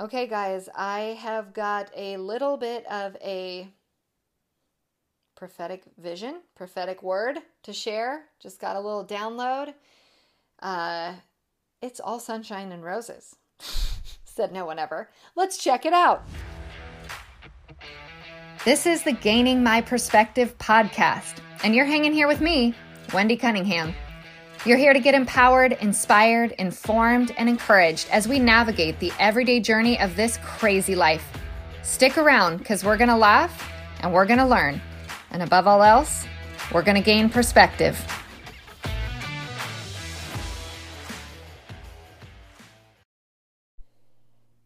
Okay, guys, I have got a little bit of a prophetic vision, prophetic word to share. Just got a little download. Uh, it's all sunshine and roses. Said no one ever. Let's check it out. This is the Gaining My Perspective podcast, and you're hanging here with me, Wendy Cunningham. You're here to get empowered, inspired, informed, and encouraged as we navigate the everyday journey of this crazy life. Stick around because we're going to laugh and we're going to learn. And above all else, we're going to gain perspective.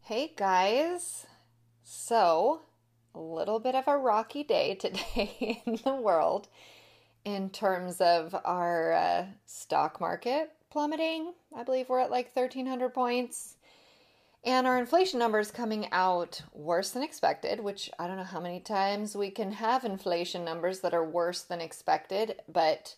Hey guys. So, a little bit of a rocky day today in the world in terms of our uh, stock market plummeting. I believe we're at like 1,300 points. And our inflation numbers coming out worse than expected, which I don't know how many times we can have inflation numbers that are worse than expected. But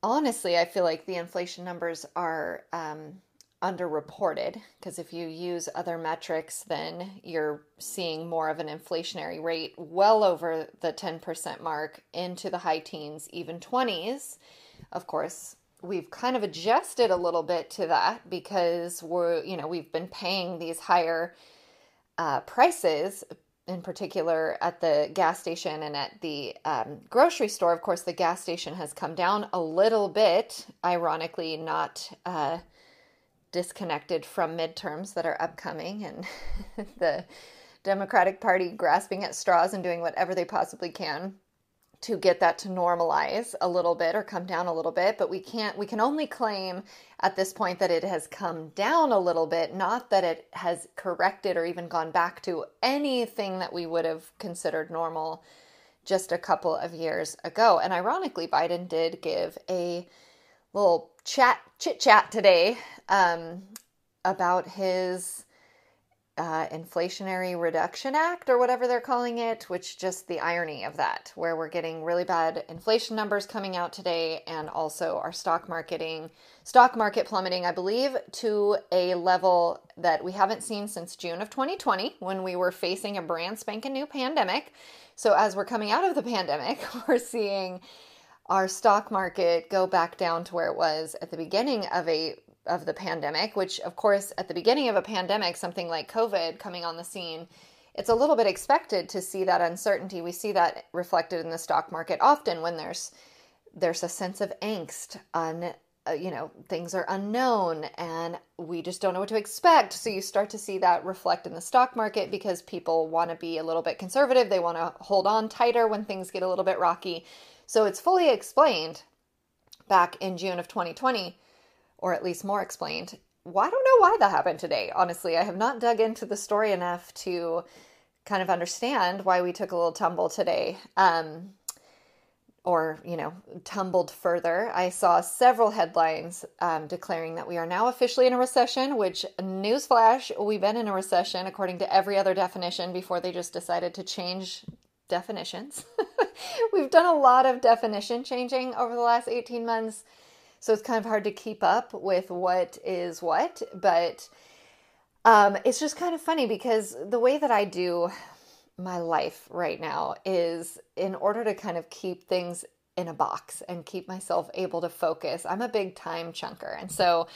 honestly, I feel like the inflation numbers are um, underreported because if you use other metrics, then you're seeing more of an inflationary rate well over the 10% mark into the high teens, even 20s. Of course, we've kind of adjusted a little bit to that because we're, you know, we've been paying these higher uh, prices. In particular, at the gas station and at the um, grocery store, of course, the gas station has come down a little bit. Ironically, not uh, disconnected from midterms that are upcoming and the Democratic Party grasping at straws and doing whatever they possibly can to get that to normalize a little bit or come down a little bit. But we can't we can only claim at this point that it has come down a little bit not that it has corrected or even gone back to anything that we would have considered normal just a couple of years ago. And ironically Biden did give a little chat chit chat today um, about his uh, Inflationary Reduction Act or whatever they're calling it, which just the irony of that, where we're getting really bad inflation numbers coming out today, and also our stock marketing stock market plummeting, I believe, to a level that we haven't seen since June of 2020 when we were facing a brand spanking new pandemic. So as we're coming out of the pandemic, we're seeing our stock market go back down to where it was at the beginning of a of the pandemic, which of course at the beginning of a pandemic, something like COVID coming on the scene, it's a little bit expected to see that uncertainty. We see that reflected in the stock market often when there's there's a sense of angst on uh, you know things are unknown and we just don't know what to expect. So you start to see that reflect in the stock market because people want to be a little bit conservative. They want to hold on tighter when things get a little bit rocky so it's fully explained back in June of 2020, or at least more explained. Well, I don't know why that happened today. Honestly, I have not dug into the story enough to kind of understand why we took a little tumble today. Um, or, you know, tumbled further. I saw several headlines um, declaring that we are now officially in a recession, which, newsflash, we've been in a recession according to every other definition before they just decided to change definitions. We've done a lot of definition changing over the last 18 months, so it's kind of hard to keep up with what is what, but um, it's just kind of funny because the way that I do my life right now is in order to kind of keep things in a box and keep myself able to focus. I'm a big time chunker. And so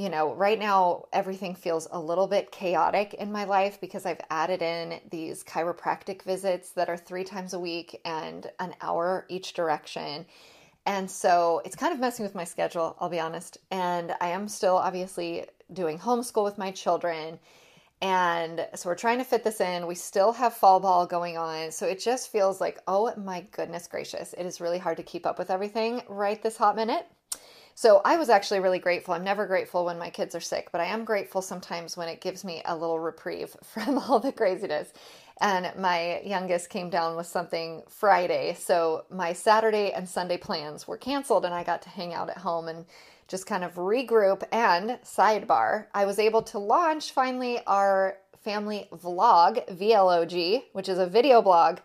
you know, right now everything feels a little bit chaotic in my life because I've added in these chiropractic visits that are three times a week and an hour each direction. And so it's kind of messing with my schedule, I'll be honest. And I am still obviously doing homeschool with my children. And so we're trying to fit this in. We still have fall ball going on. So it just feels like, oh my goodness gracious, it is really hard to keep up with everything right this hot minute. So I was actually really grateful. I'm never grateful when my kids are sick, but I am grateful sometimes when it gives me a little reprieve from all the craziness. And my youngest came down with something Friday. So my Saturday and Sunday plans were canceled, and I got to hang out at home and just kind of regroup. And sidebar, I was able to launch finally our family vlog, VLOG, which is a video blog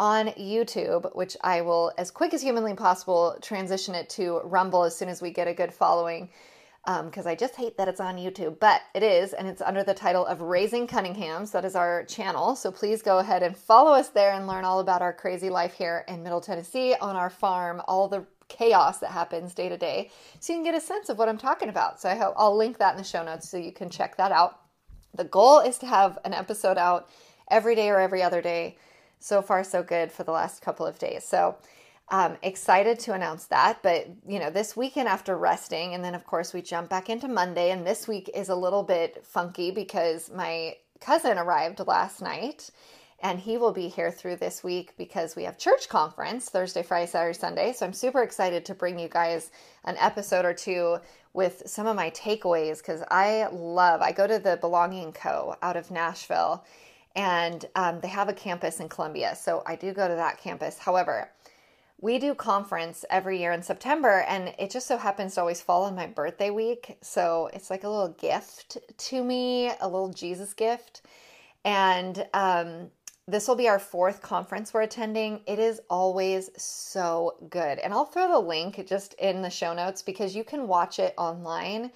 on YouTube, which I will, as quick as humanly possible, transition it to Rumble as soon as we get a good following. because um, I just hate that it's on YouTube, but it is, and it's under the title of Raising Cunninghams. That is our channel. So please go ahead and follow us there and learn all about our crazy life here in Middle Tennessee on our farm, all the chaos that happens day to day, so you can get a sense of what I'm talking about. So I hope I'll link that in the show notes so you can check that out. The goal is to have an episode out every day or every other day. So far, so good for the last couple of days. So um, excited to announce that. But, you know, this weekend after resting, and then of course we jump back into Monday, and this week is a little bit funky because my cousin arrived last night and he will be here through this week because we have church conference Thursday, Friday, Saturday, Sunday. So I'm super excited to bring you guys an episode or two with some of my takeaways because I love, I go to the Belonging Co. out of Nashville and um, they have a campus in Columbia. So I do go to that campus. However, we do conference every year in September, and it just so happens to always fall on my birthday week. So it's like a little gift to me, a little Jesus gift. And um, this will be our fourth conference we're attending. It is always so good. And I'll throw the link just in the show notes because you can watch it online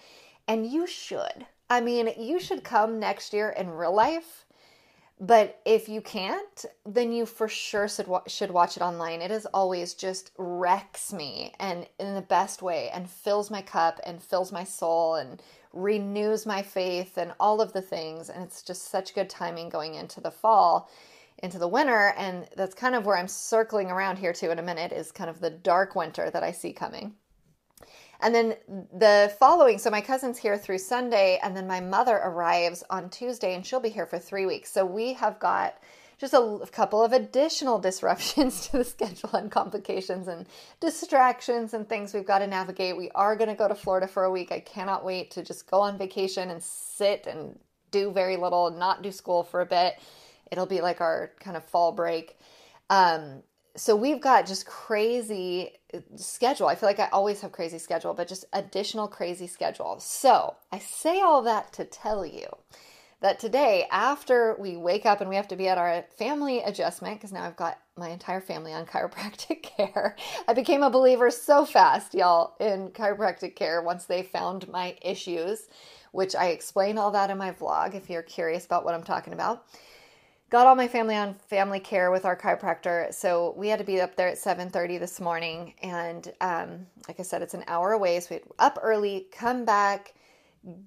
and you should. I mean, you should come next year in real life but if you can't, then you for sure should, should watch it online. It is always just wrecks me and in the best way and fills my cup and fills my soul and renews my faith and all of the things. And it's just such good timing going into the fall, into the winter. And that's kind of where I'm circling around here to in a minute is kind of the dark winter that I see coming. And then the following, so my cousin's here through Sunday, and then my mother arrives on Tuesday, and she'll be here for three weeks. So we have got just a, couple of additional disruptions to the schedule and complications and distractions and things we've got to navigate. We are going to go to Florida for a week. I cannot wait to just go on vacation and sit and do very little, not do school for a bit. It'll be like our kind of fall break. Um, so we've got just crazy uh, schedule. I feel like I always have crazy schedule, but just additional crazy schedule. So I say all that to tell you that today, after we wake up and we have to be at our family adjustment, because now I've got my entire family on chiropractic care, I became a believer so fast, y'all, in chiropractic care once they found my issues, which I explain all that in my vlog if you're curious about what I'm talking about got all my family on family care with our chiropractor so we had to be up there at 7.30 this morning and um, like i said it's an hour away so we up early come back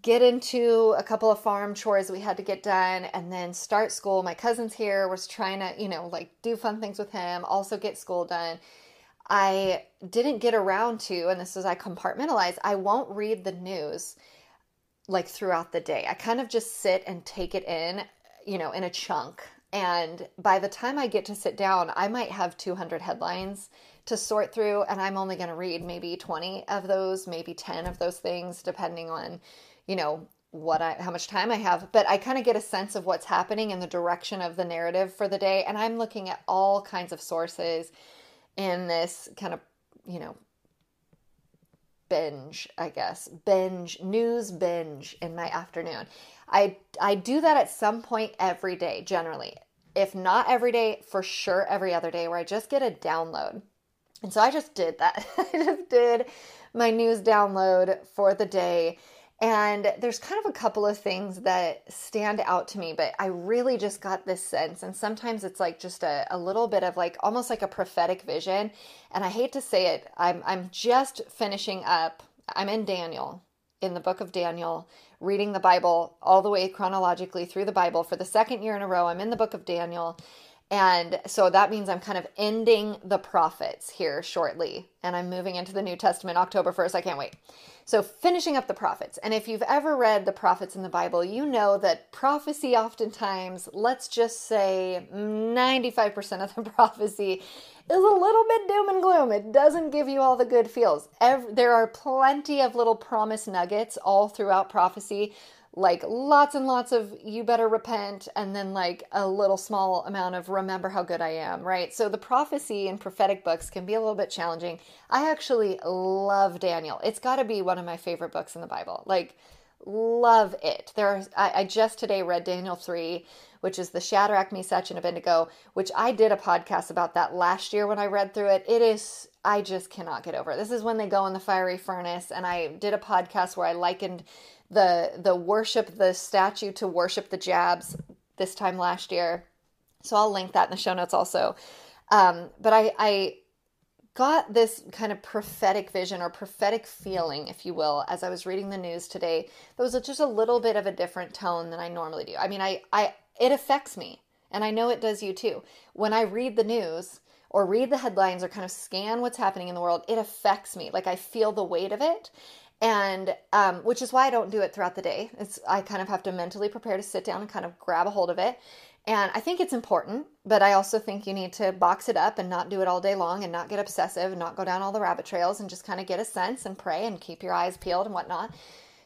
get into a couple of farm chores we had to get done and then start school. My cousin's here was trying to you know like do fun things with him also get school done. I didn't get around to and this is i compartmentalize i won't read the news like throughout the day. I kind of just sit and take it in you know in a chunk and by the time I get to sit down, I might have 200 headlines to sort through, and I'm only going to read maybe 20 of those, maybe 10 of those things, depending on, you know, what I how much time I have, but I kind of get a sense of what's happening in the direction of the narrative for the day. And I'm looking at all kinds of sources in this kind of, you know, binge, I guess. Binge, news binge in my afternoon. I I do that at some point every day generally. If not every day, for sure every other day where I just get a download. And so I just did that. I just did my news download for the day. And there's kind of a couple of things that stand out to me, but I really just got this sense. And sometimes it's like just a, a little bit of like almost like a prophetic vision. And I hate to say it, I'm, I'm just finishing up, I'm in Daniel, in the book of Daniel, reading the Bible all the way chronologically through the Bible for the second year in a row. I'm in the book of Daniel. And so that means I'm kind of ending the prophets here shortly. And I'm moving into the New Testament October 1st. I can't wait. So, finishing up the prophets. And if you've ever read the prophets in the Bible, you know that prophecy oftentimes, let's just say 95% of the prophecy is a little bit doom and gloom. It doesn't give you all the good feels. Every, there are plenty of little promise nuggets all throughout prophecy like lots and lots of you better repent and then like a little small amount of remember how good I am, right? So the prophecy and prophetic books can be a little bit challenging. I actually love Daniel. It's got to be one of my favorite books in the Bible. Like love it. There are, I, I just today read Daniel 3 which is the Shadrach, Meshach, and Abednego, which I did a podcast about that last year when I read through it. It is, I just cannot get over it. This is when they go in the fiery furnace, and I did a podcast where I likened the the worship the statue to worship the jabs this time last year. So I'll link that in the show notes also. Um, but I, I got this kind of prophetic vision or prophetic feeling, if you will, as I was reading the news today. That was just a little bit of a different tone than I normally do. I mean, I, I it affects me, and I know it does you too. When I read the news or read the headlines or kind of scan what's happening in the world, it affects me. Like I feel the weight of it, and um, which is why I don't do it throughout the day. It's I kind of have to mentally prepare to sit down and kind of grab a hold of it. And I think it's important, but I also think you need to box it up and not do it all day long and not get obsessive and not go down all the rabbit trails and just kind of get a sense and pray and keep your eyes peeled and whatnot.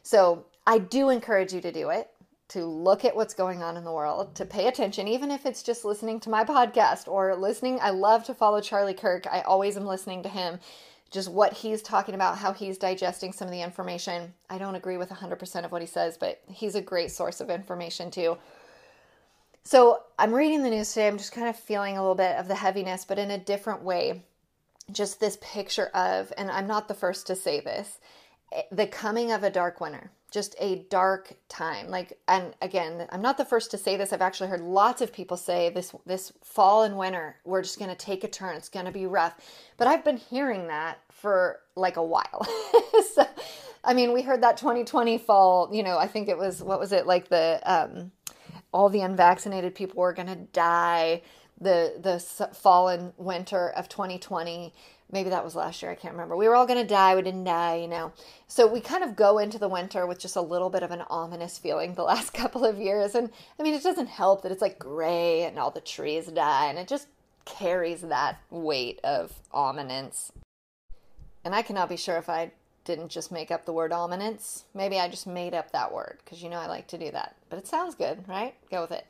So I do encourage you to do it, to look at what's going on in the world, to pay attention, even if it's just listening to my podcast or listening. I love to follow Charlie Kirk. I always am listening to him just what he's talking about, how he's digesting some of the information. I don't agree with 100% of what he says, but he's a great source of information too. So I'm reading the news today. I'm just kind of feeling a little bit of the heaviness, but in a different way. Just this picture of, and I'm not the first to say this, eh, the coming of a dark winter, just a dark time. Like, and again, I'm not the first to say this. I've actually heard lots of people say this this fall and winter, we're just going to take a turn. It's going to be rough. But I've been hearing that for like a while. so, I mean, we heard that 2020 fall. You know, I think it was what was it like the um, all the unvaccinated people were going to die the the fall and winter of 2020 maybe that was last year i can't remember we were all going to die we didn't die you know so we kind of go into the winter with just a little bit of an ominous feeling the last couple of years and i mean it doesn't help that it's like gray and all the trees die and it just carries that weight of ominence and i cannot be sure if i didn't just make up the word ominence. Maybe I just made up that word because you know I like to do that. But it sounds good, right? Go with it.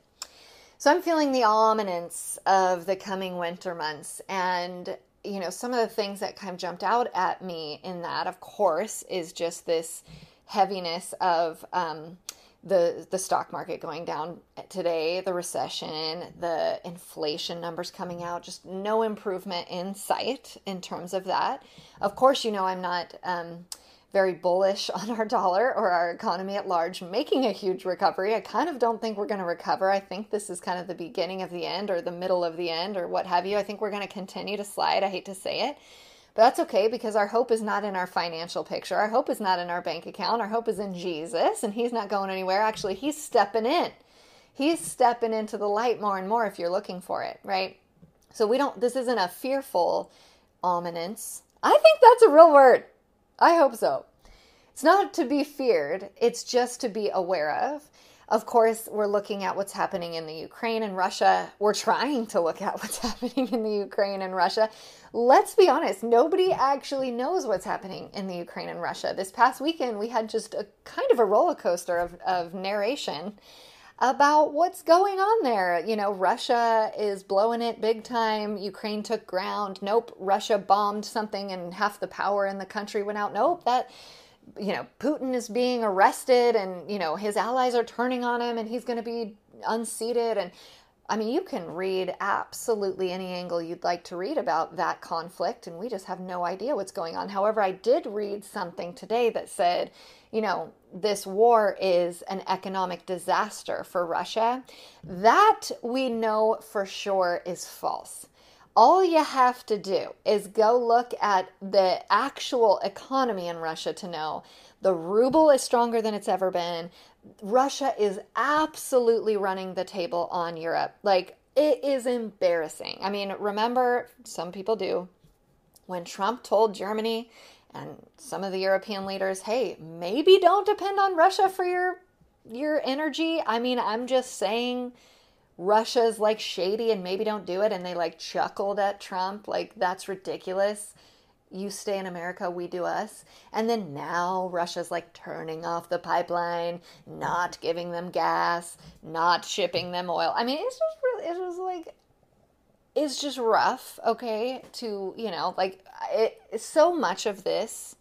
So I'm feeling the ominence of the coming winter months. And, you know, some of the things that kind of jumped out at me in that, of course, is just this heaviness of, um, the the stock market going down today, the recession, the inflation numbers coming out, just no improvement in sight in terms of that. Of course, you know I'm not um, very bullish on our dollar or our economy at large making a huge recovery. I kind of don't think we're going to recover. I think this is kind of the beginning of the end or the middle of the end or what have you. I think we're going to continue to slide. I hate to say it. But that's okay because our hope is not in our financial picture. Our hope is not in our bank account. Our hope is in Jesus, and He's not going anywhere. Actually, He's stepping in. He's stepping into the light more and more if you're looking for it, right? So we don't, this isn't a fearful ominence. I think that's a real word. I hope so. It's not to be feared, it's just to be aware of. Of course, we're looking at what's happening in the Ukraine and Russia. We're trying to look at what's happening in the Ukraine and Russia. Let's be honest, nobody actually knows what's happening in the Ukraine and Russia. This past weekend, we had just a kind of a roller coaster of, of narration about what's going on there. You know, Russia is blowing it big time. Ukraine took ground. Nope, Russia bombed something and half the power in the country went out. Nope, that you know, Putin is being arrested and, you know, his allies are turning on him and he's going to be unseated. And I mean, you can read absolutely any angle you'd like to read about that conflict, and we just have no idea what's going on. However, I did read something today that said, you know, this war is an economic disaster for Russia. That we know for sure is false all you have to do is go look at the actual economy in Russia to know the ruble is stronger than it's ever been. Russia is absolutely running the table on Europe. Like, it is embarrassing. I mean, remember, some people do, when Trump told Germany and some of the European leaders, hey, maybe don't depend on Russia for your your energy. I mean, I'm just saying Russia's like shady and maybe don't do it. And they like chuckled at Trump, like, that's ridiculous. You stay in America, we do us. And then now Russia's like turning off the pipeline, not giving them gas, not shipping them oil. I mean, it's just really, it was like, it's just rough, okay? To, you know, like, it, so much of this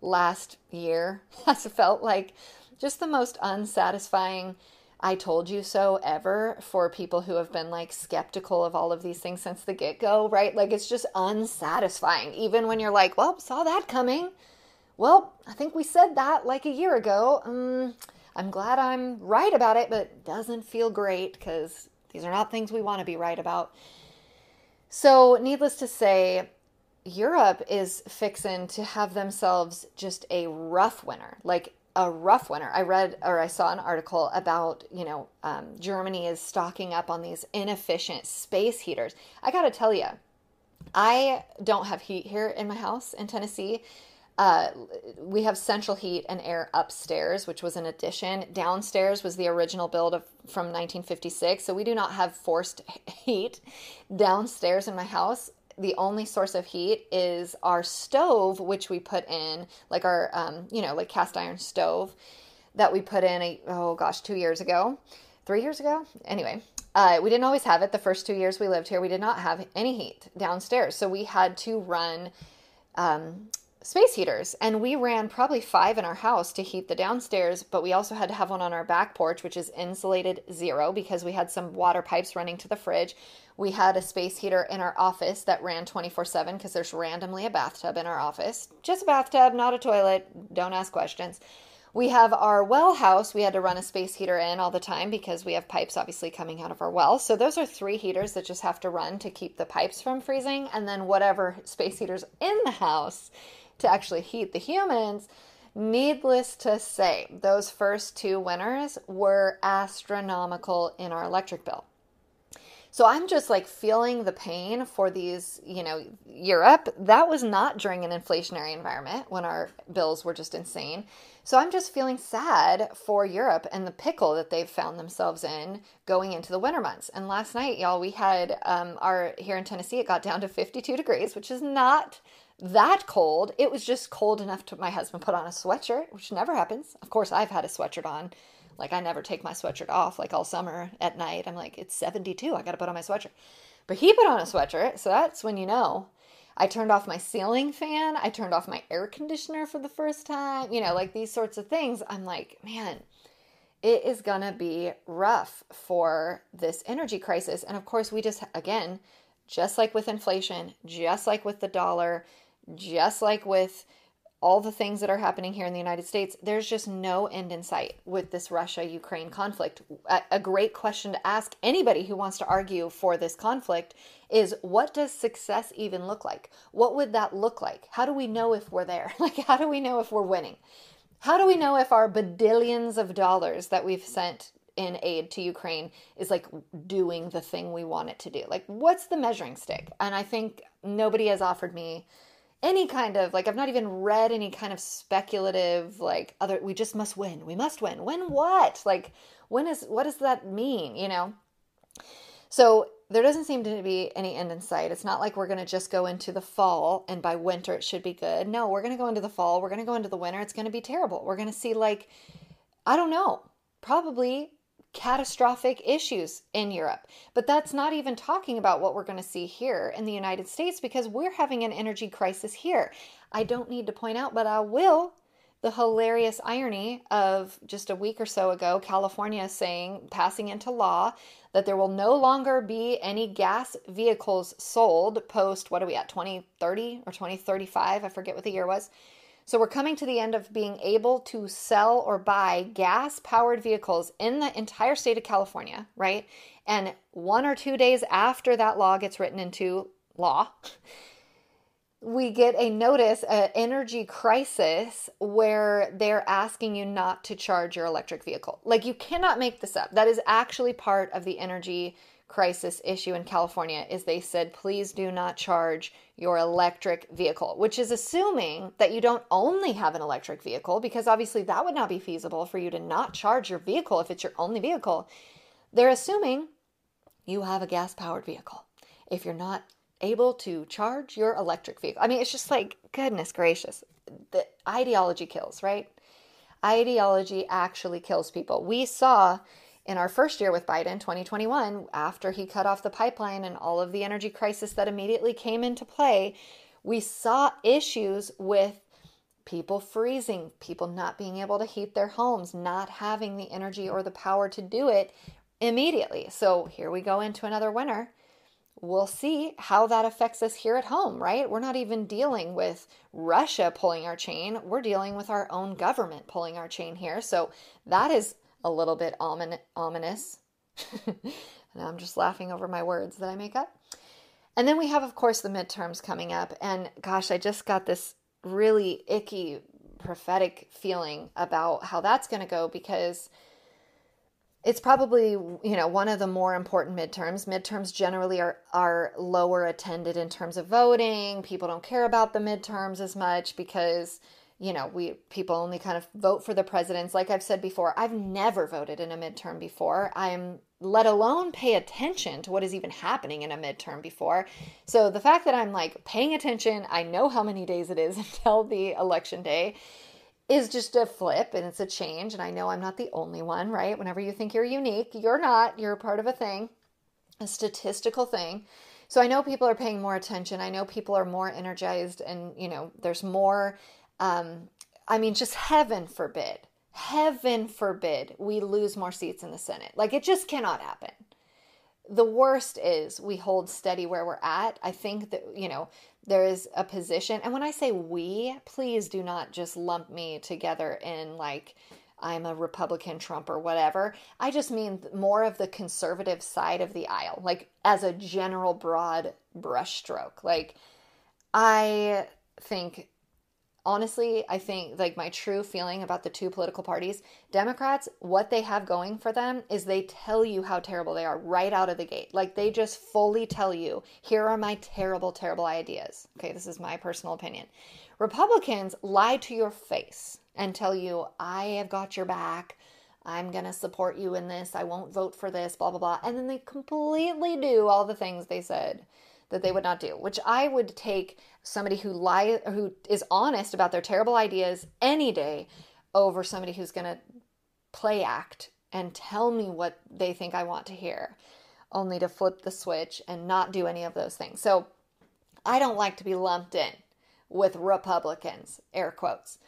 last year has felt like just the most unsatisfying I told you so ever for people who have been like skeptical of all of these things since the get go, right? Like it's just unsatisfying. Even when you're like, well, saw that coming. Well, I think we said that like a year ago. Um, I'm glad I'm right about it, but it doesn't feel great because these are not things we want to be right about. So, needless to say, Europe is fixing to have themselves just a rough winter. Like a rough winter. I read or I saw an article about, you know, um, Germany is stocking up on these inefficient space heaters. I got to tell you, I don't have heat here in my house in Tennessee. Uh, we have central heat and air upstairs, which was an addition. Downstairs was the original build of from 1956, so we do not have forced heat downstairs in my house the only source of heat is our stove, which we put in, like our, um, you know, like cast iron stove that we put in, a, oh gosh, two years ago, three years ago. Anyway, uh, we didn't always have it. The first two years we lived here, we did not have any heat downstairs. So we had to run um, space heaters. And we ran probably five in our house to heat the downstairs, but we also had to have one on our back porch, which is insulated zero because we had some water pipes running to the fridge. We had a space heater in our office that ran 24 7 because there's randomly a bathtub in our office. Just a bathtub, not a toilet. Don't ask questions. We have our well house. We had to run a space heater in all the time because we have pipes obviously coming out of our well. So those are three heaters that just have to run to keep the pipes from freezing. And then whatever space heaters in the house to actually heat the humans. Needless to say, those first two winters were astronomical in our electric bill. So I'm just like feeling the pain for these, you know, Europe. That was not during an inflationary environment when our bills were just insane. So I'm just feeling sad for Europe and the pickle that they've found themselves in going into the winter months. And last night, y'all, we had um, our here in Tennessee, it got down to 52 degrees, which is not that cold. It was just cold enough to my husband put on a sweatshirt, which never happens. Of course, I've had a sweatshirt on. Like I never take my sweatshirt off like all summer at night. I'm like, it's 72. I got to put on my sweatshirt. But he put on a sweatshirt, so that's when you know. I turned off my ceiling fan. I turned off my air conditioner for the first time. You know, like these sorts of things. I'm like, man, it is going to be rough for this energy crisis. And of course, we just, again, just like with inflation, just like with the dollar, just like with all the things that are happening here in the United States, there's just no end in sight with this Russia Ukraine conflict. A, great question to ask anybody who wants to argue for this conflict is what does success even look like? What would that look like? How do we know if we're there? Like, how do we know if we're winning? How do we know if our badillions of dollars that we've sent in aid to Ukraine is like doing the thing we want it to do? Like, what's the measuring stick? And I think nobody has offered me any kind of like I've not even read any kind of speculative like other we just must win. We must win. Win what? Like when is what does that mean, you know? So there doesn't seem to be any end in sight. It's not like we're going to just go into the fall and by winter it should be good. No, we're going to go into the fall. We're going to go into the winter. It's going to be terrible. We're going to see like I don't know, probably catastrophic issues in Europe. But that's not even talking about what we're going to see here in the United States because we're having an energy crisis here. I don't need to point out, but I will. The hilarious irony of just a week or so ago, California saying, passing into law, that there will no longer be any gas vehicles sold post, what are we at, 2030 or 2035? I forget what the year was so we're coming to the end of being able to sell or buy gas powered vehicles in the entire state of California, right? And one or two days after that law gets written into law, we get a notice, an energy crisis, where they're asking you not to charge your electric vehicle. Like you cannot make this up. That is actually part of the energy crisis issue in California is they said please do not charge your electric vehicle, which is assuming that you don't only have an electric vehicle because obviously that would not be feasible for you to not charge your vehicle if it's your only vehicle. They're assuming you have a gas powered vehicle. If you're not able to charge your electric vehicle. I mean, it's just like goodness gracious. The ideology kills, right? Ideology actually kills people. We saw in our first year with Biden, 2021, after he cut off the pipeline and all of the energy crisis that immediately came into play, we saw issues with people freezing, people not being able to heat their homes, not having the energy or the power to do it immediately. So here we go into another winter. We'll see how that affects us here at home, right? We're not even dealing with Russia pulling our chain. We're dealing with our own government pulling our chain here. So that is a little bit ominous. and I'm just laughing over my words that I make up. And then we have, of course, the midterms coming up. And gosh, I just got this really icky prophetic feeling about how that's going to go because it's probably you know one of the more important midterms. Midterms generally are are lower attended in terms of voting. People don't care about the midterms as much because you know we people only kind of vote for the presidents. Like i've said before i've never voted in a midterm before. I'm let alone pay attention to what is even happening in a midterm before. So the fact that I'm like paying attention, I know how many days it is until the election day is just a flip and it's a change. And I know I'm not the only one, right? Whenever you think you're unique, you're not. You're part of a thing, a statistical thing. So I know people are paying more attention. I know people are more energized and, you know, there's more, um, I mean, just heaven forbid heaven forbid we lose more seats in the Senate. Like it just cannot happen. The worst is we hold steady where we're at. I think that, you know, there is a position. And when I say we, please do not just lump me together in like, I'm a Republican, Trump, or whatever. I just mean more of the conservative side of the aisle, like as a general broad brushstroke. Like, I think honestly, I think like my true feeling about the two political parties, Democrats, what they have going for them is they tell you how terrible they are right out of the gate. Like they just fully tell you, here are my terrible, terrible ideas. Okay, this is my personal opinion. Republicans lie to your face and tell you, I have got your back. I'm going to support you in this. I won't vote for this, blah, blah, blah. And then they completely do all the things they said that they would not do, which I would take somebody who lie who is honest about their terrible ideas any day over somebody who's going to play act and tell me what they think I want to hear, only to flip the switch and not do any of those things. So I don't like to be lumped in with Republicans, air quotes.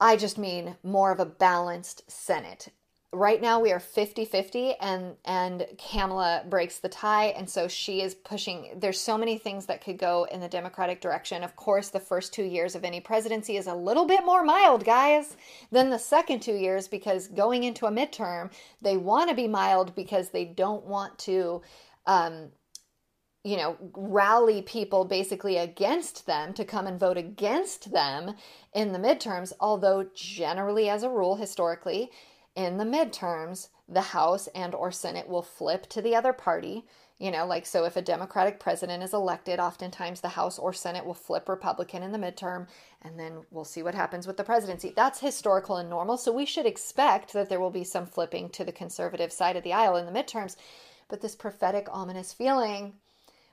I just mean more of a balanced Senate right now we are 50-50 and and Kamala breaks the tie and so she is pushing there's so many things that could go in the democratic direction of course the first 2 years of any presidency is a little bit more mild guys than the second 2 years because going into a midterm they want to be mild because they don't want to um, you know, rally people basically against them to come and vote against them in the midterms. Although, generally, as a rule, historically, in the midterms, the House and or Senate will flip to the other party. You know, like so if a Democratic president is elected, oftentimes the House or Senate will flip Republican in the midterm, and then we'll see what happens with the presidency. That's historical and normal. So we should expect that there will be some flipping to the conservative side of the aisle in the midterms. But this prophetic, ominous feeling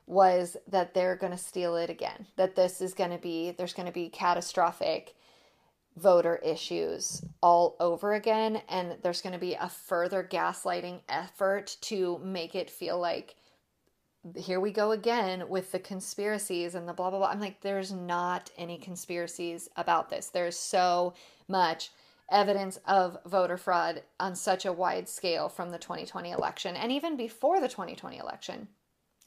was that they're going to steal it again, that this is going to be, there's going to be catastrophic voter issues all over again and there's going to be a further gaslighting effort to make it feel like here we go again with the conspiracies and the blah blah blah. I'm like there's not any conspiracies about this. There's so much evidence of voter fraud on such a wide scale from the 2020 election and even before the 2020 election.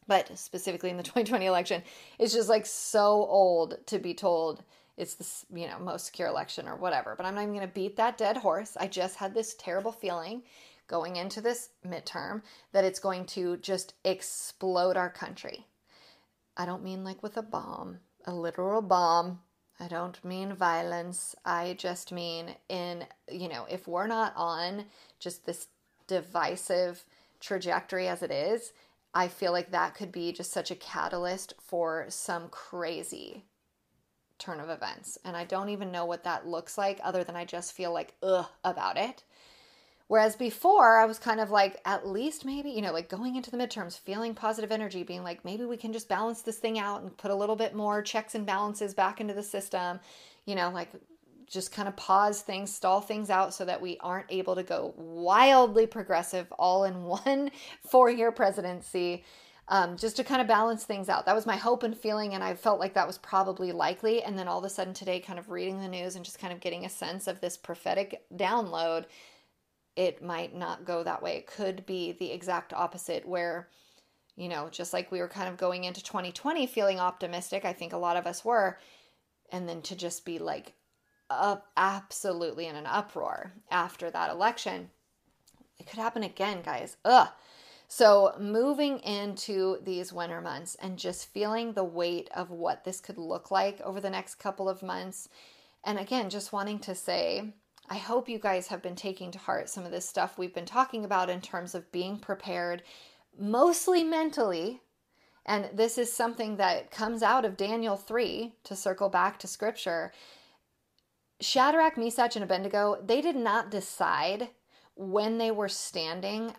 But specifically in the 2020 election, it's just like so old to be told it's the you know most secure election or whatever. But I'm not even going to beat that dead horse. I just had this terrible feeling going into this midterm that it's going to just explode our country. I don't mean like with a bomb, a literal bomb. I don't mean violence. I just mean in, you know, if we're not on just this divisive trajectory as it is, I feel like that could be just such a catalyst for some crazy turn of events. And I don't even know what that looks like other than I just feel like ugh about it. Whereas before, I was kind of like, at least maybe, you know, like going into the midterms, feeling positive energy, being like, maybe we can just balance this thing out and put a little bit more checks and balances back into the system, you know, like just kind of pause things, stall things out so that we aren't able to go wildly progressive all in one four year presidency um, just to kind of balance things out. That was my hope and feeling, and I felt like that was probably likely. And then all of a sudden today, kind of reading the news and just kind of getting a sense of this prophetic download, it might not go that way. It could be the exact opposite, where, you know, just like we were kind of going into 2020 feeling optimistic, I think a lot of us were, and then to just be like, up absolutely in an uproar after that election. It could happen again, guys. Ugh. So, moving into these winter months and just feeling the weight of what this could look like over the next couple of months. And again, just wanting to say, I hope you guys have been taking to heart some of this stuff we've been talking about in terms of being prepared, mostly mentally. And this is something that comes out of Daniel 3 to circle back to scripture. Shadrach, Meshach, and Abednego, they did not decide when they were standing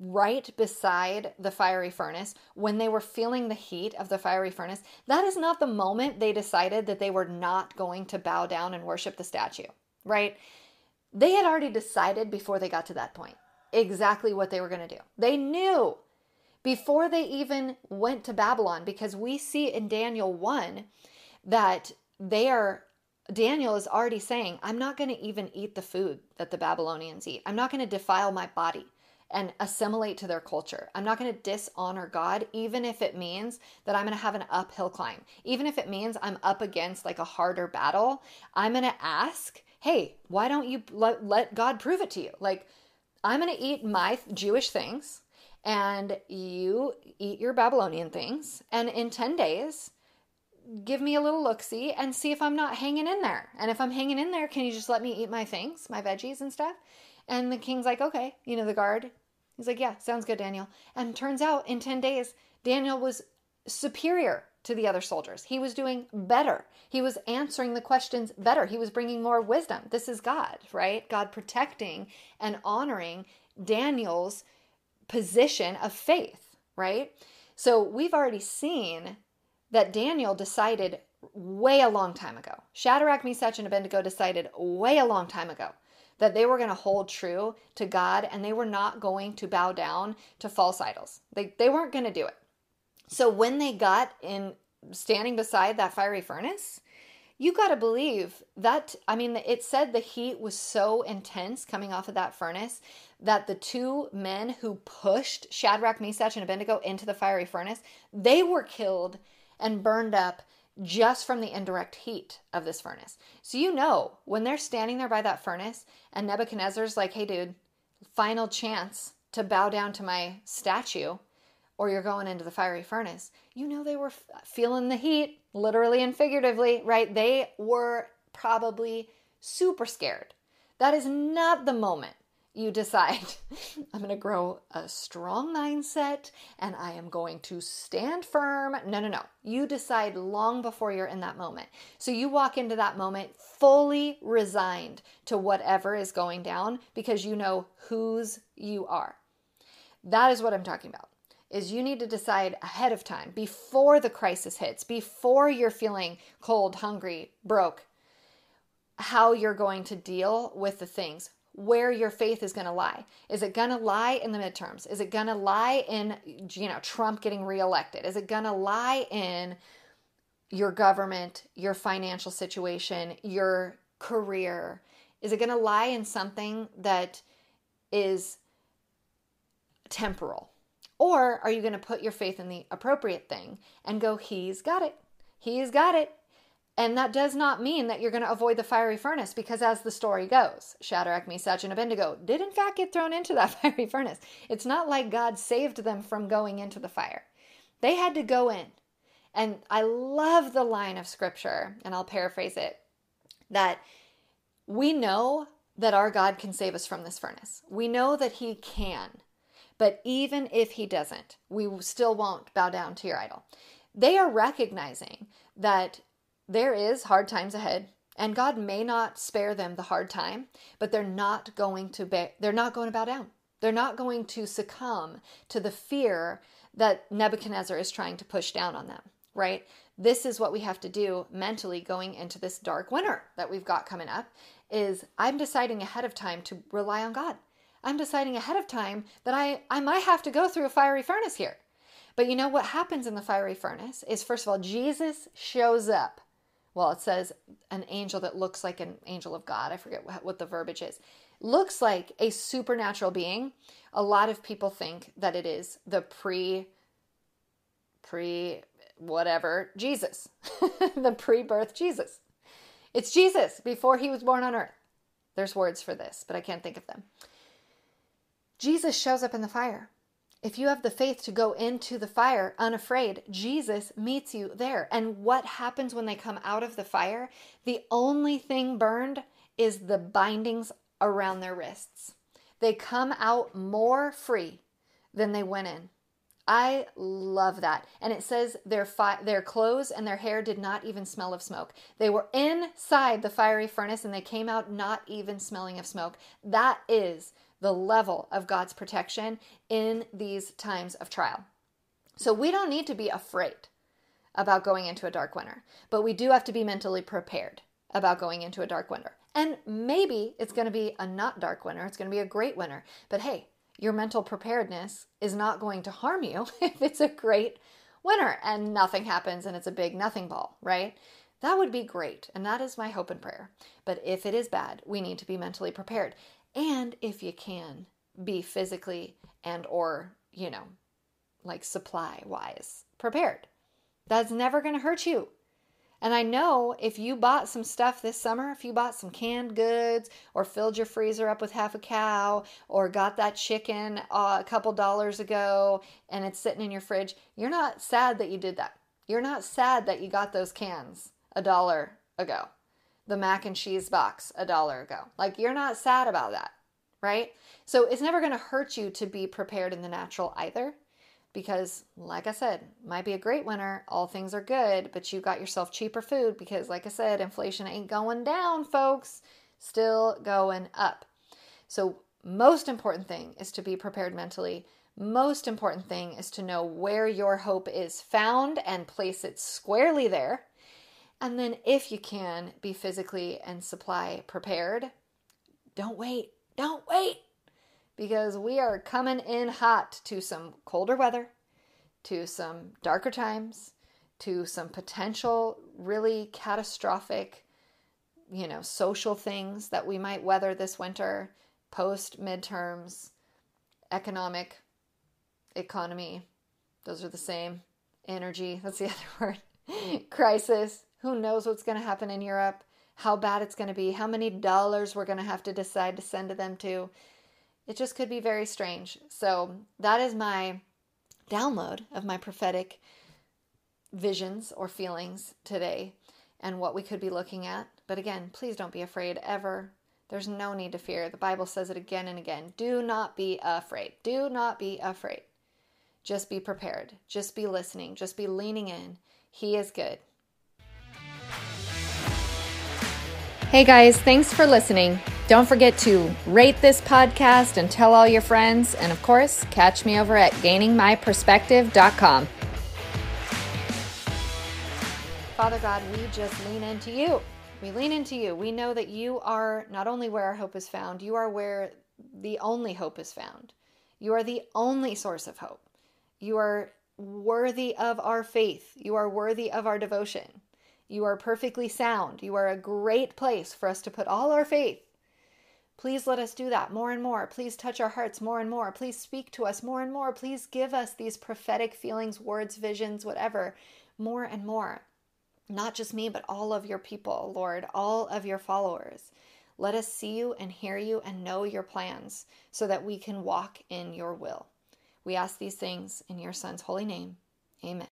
right beside the fiery furnace, when they were feeling the heat of the fiery furnace, that is not the moment they decided that they were not going to bow down and worship the statue, right? They had already decided before they got to that point exactly what they were going to do. They knew before they even went to Babylon because we see in Daniel 1 that they are Daniel is already saying, I'm not going to even eat the food that the Babylonians eat. I'm not going to defile my body and assimilate to their culture. I'm not going to dishonor God, even if it means that I'm going to have an uphill climb. Even if it means I'm up against like a harder battle, I'm going to ask, hey, why don't you let, let God prove it to you? Like, I'm going to eat my Jewish things and you eat your Babylonian things. And in 10 days, give me a little look see and see if I'm not hanging in there. And if I'm hanging in there, can you just let me eat my things, my veggies and stuff? And the king's like, okay, you know, the guard. He's like, yeah, sounds good, Daniel. And turns out in 10 days, Daniel was superior to the other soldiers. He was doing better. He was answering the questions better. He was bringing more wisdom. This is God, right? God protecting and honoring Daniel's position of faith, right? So we've already seen that Daniel decided way a long time ago. Shadrach, Meshach, and Abednego decided way a long time ago that they were going to hold true to God and they were not going to bow down to false idols. They, they weren't going to do it. So when they got in standing beside that fiery furnace, you got to believe that I mean it said the heat was so intense coming off of that furnace that the two men who pushed Shadrach, Meshach, and Abednego into the fiery furnace, they were killed and burned up just from the indirect heat of this furnace. So you know, when they're standing there by that furnace and Nebuchadnezzar's like, hey, dude, final chance to bow down to my statue or you're going into the fiery furnace, you know they were feeling the heat, literally and figuratively, right? They were probably super scared. That is not the moment you decide, I'm going to grow a strong mindset and I am going to stand firm. No, no, no. You decide long before you're in that moment. So you walk into that moment fully resigned to whatever is going down because you know whose you are. That is what I'm talking about. Is you need to decide ahead of time before the crisis hits, before you're feeling cold, hungry, broke, how you're going to deal with the things where your faith is going to lie. Is it going to lie in the midterms? Is it going to lie in you know Trump getting reelected? Is it going to lie in your government, your financial situation, your career? Is it going to lie in something that is temporal? Or are you going to put your faith in the appropriate thing and go, He's got it. He's got it. And that does not mean that you're going to avoid the fiery furnace because, as the story goes, Shadrach, Meshach, and Abednego did in fact get thrown into that fiery furnace. It's not like God saved them from going into the fire, they had to go in. And I love the line of scripture, and I'll paraphrase it that we know that our God can save us from this furnace. We know that He can. But even if He doesn't, we still won't bow down to your idol. They are recognizing that there is hard times ahead and God may not spare them the hard time, but they're not going to they're not going to bow down. They're not going to succumb to the fear that Nebuchadnezzar is trying to push down on them, right? This is what we have to do mentally going into this dark winter that we've got coming up is I'm deciding ahead of time to rely on God. I'm deciding ahead of time that I I might have to go through a fiery furnace here. But you know what happens in the fiery furnace is first of all, Jesus shows up. Well, it says an angel that looks like an angel of God. I forget what the verbiage is. Looks like a supernatural being. A lot of people think that it is the pre pre whatever Jesus, the pre birth Jesus. It's Jesus before he was born on earth. There's words for this, but I can't think of them. Jesus shows up in the fire. If you have the faith to go into the fire unafraid, Jesus meets you there. And what happens when they come out of the fire? The only thing burned is the bindings around their wrists. They come out more free than they went in. I love that. And it says their fi- their clothes and their hair did not even smell of smoke. They were inside the fiery furnace and they came out not even smelling of smoke. That is the level of God's protection in these times of trial. So we don't need to be afraid about going into a dark winter, but we do have to be mentally prepared about going into a dark winter. And maybe it's going to be a not dark winter, it's going to be a great winter. But hey, your mental preparedness is not going to harm you if it's a great winter and nothing happens and it's a big nothing ball, right? That would be great. And that is my hope and prayer. But if it is bad, we need to be mentally prepared. And if you can, be physically and or, you know, like supply wise prepared. That's never going to hurt you. And I know if you bought some stuff this summer, if you bought some canned goods or filled your freezer up with half a cow or got that chicken uh, a couple dollars ago and it's sitting in your fridge, you're not sad that you did that. You're not sad that you got those cans a dollar ago, the mac and cheese box a dollar ago. Like you're not sad about that, right? So it's never going to hurt you to be prepared in the natural either because like I said, might be a great winter, all things are good, but you got yourself cheaper food because like I said, inflation ain't going down, folks, still going up. So most important thing is to be prepared mentally. Most important thing is to know where your hope is found and place it squarely there. And then if you can be physically and supply prepared, don't wait. Don't wait because we are coming in hot to some colder weather, to some darker times, to some potential really catastrophic, you know, social things that we might weather this winter, post midterms, economic, economy, those are the same. Energy, that's the other word. Crisis, who knows what's going to happen in Europe, how bad it's going to be, how many dollars we're going to have to decide to send to them to it just could be very strange. So, that is my download of my prophetic visions or feelings today and what we could be looking at. But again, please don't be afraid ever. There's no need to fear. The Bible says it again and again. Do not be afraid. Do not be afraid. Just be prepared. Just be listening. Just be leaning in. He is good. Hey guys, thanks for listening. Don't forget to rate this podcast and tell all your friends. And of course, catch me over at gainingmyperspective.com. Father God, we just lean into you. We lean into you. We know that you are not only where our hope is found, you are where the only hope is found. You are the only source of hope. You are worthy of our faith. You are worthy of our devotion. You are perfectly sound. You are a great place for us to put all our faith Please let us do that more and more. Please touch our hearts more and more. Please speak to us more and more. Please give us these prophetic feelings, words, visions, whatever, more and more. Not just me, but all of your people, Lord, all of your followers. Let us see you and hear you and know your plans so that we can walk in your will. We ask these things in your Son's holy name. Amen.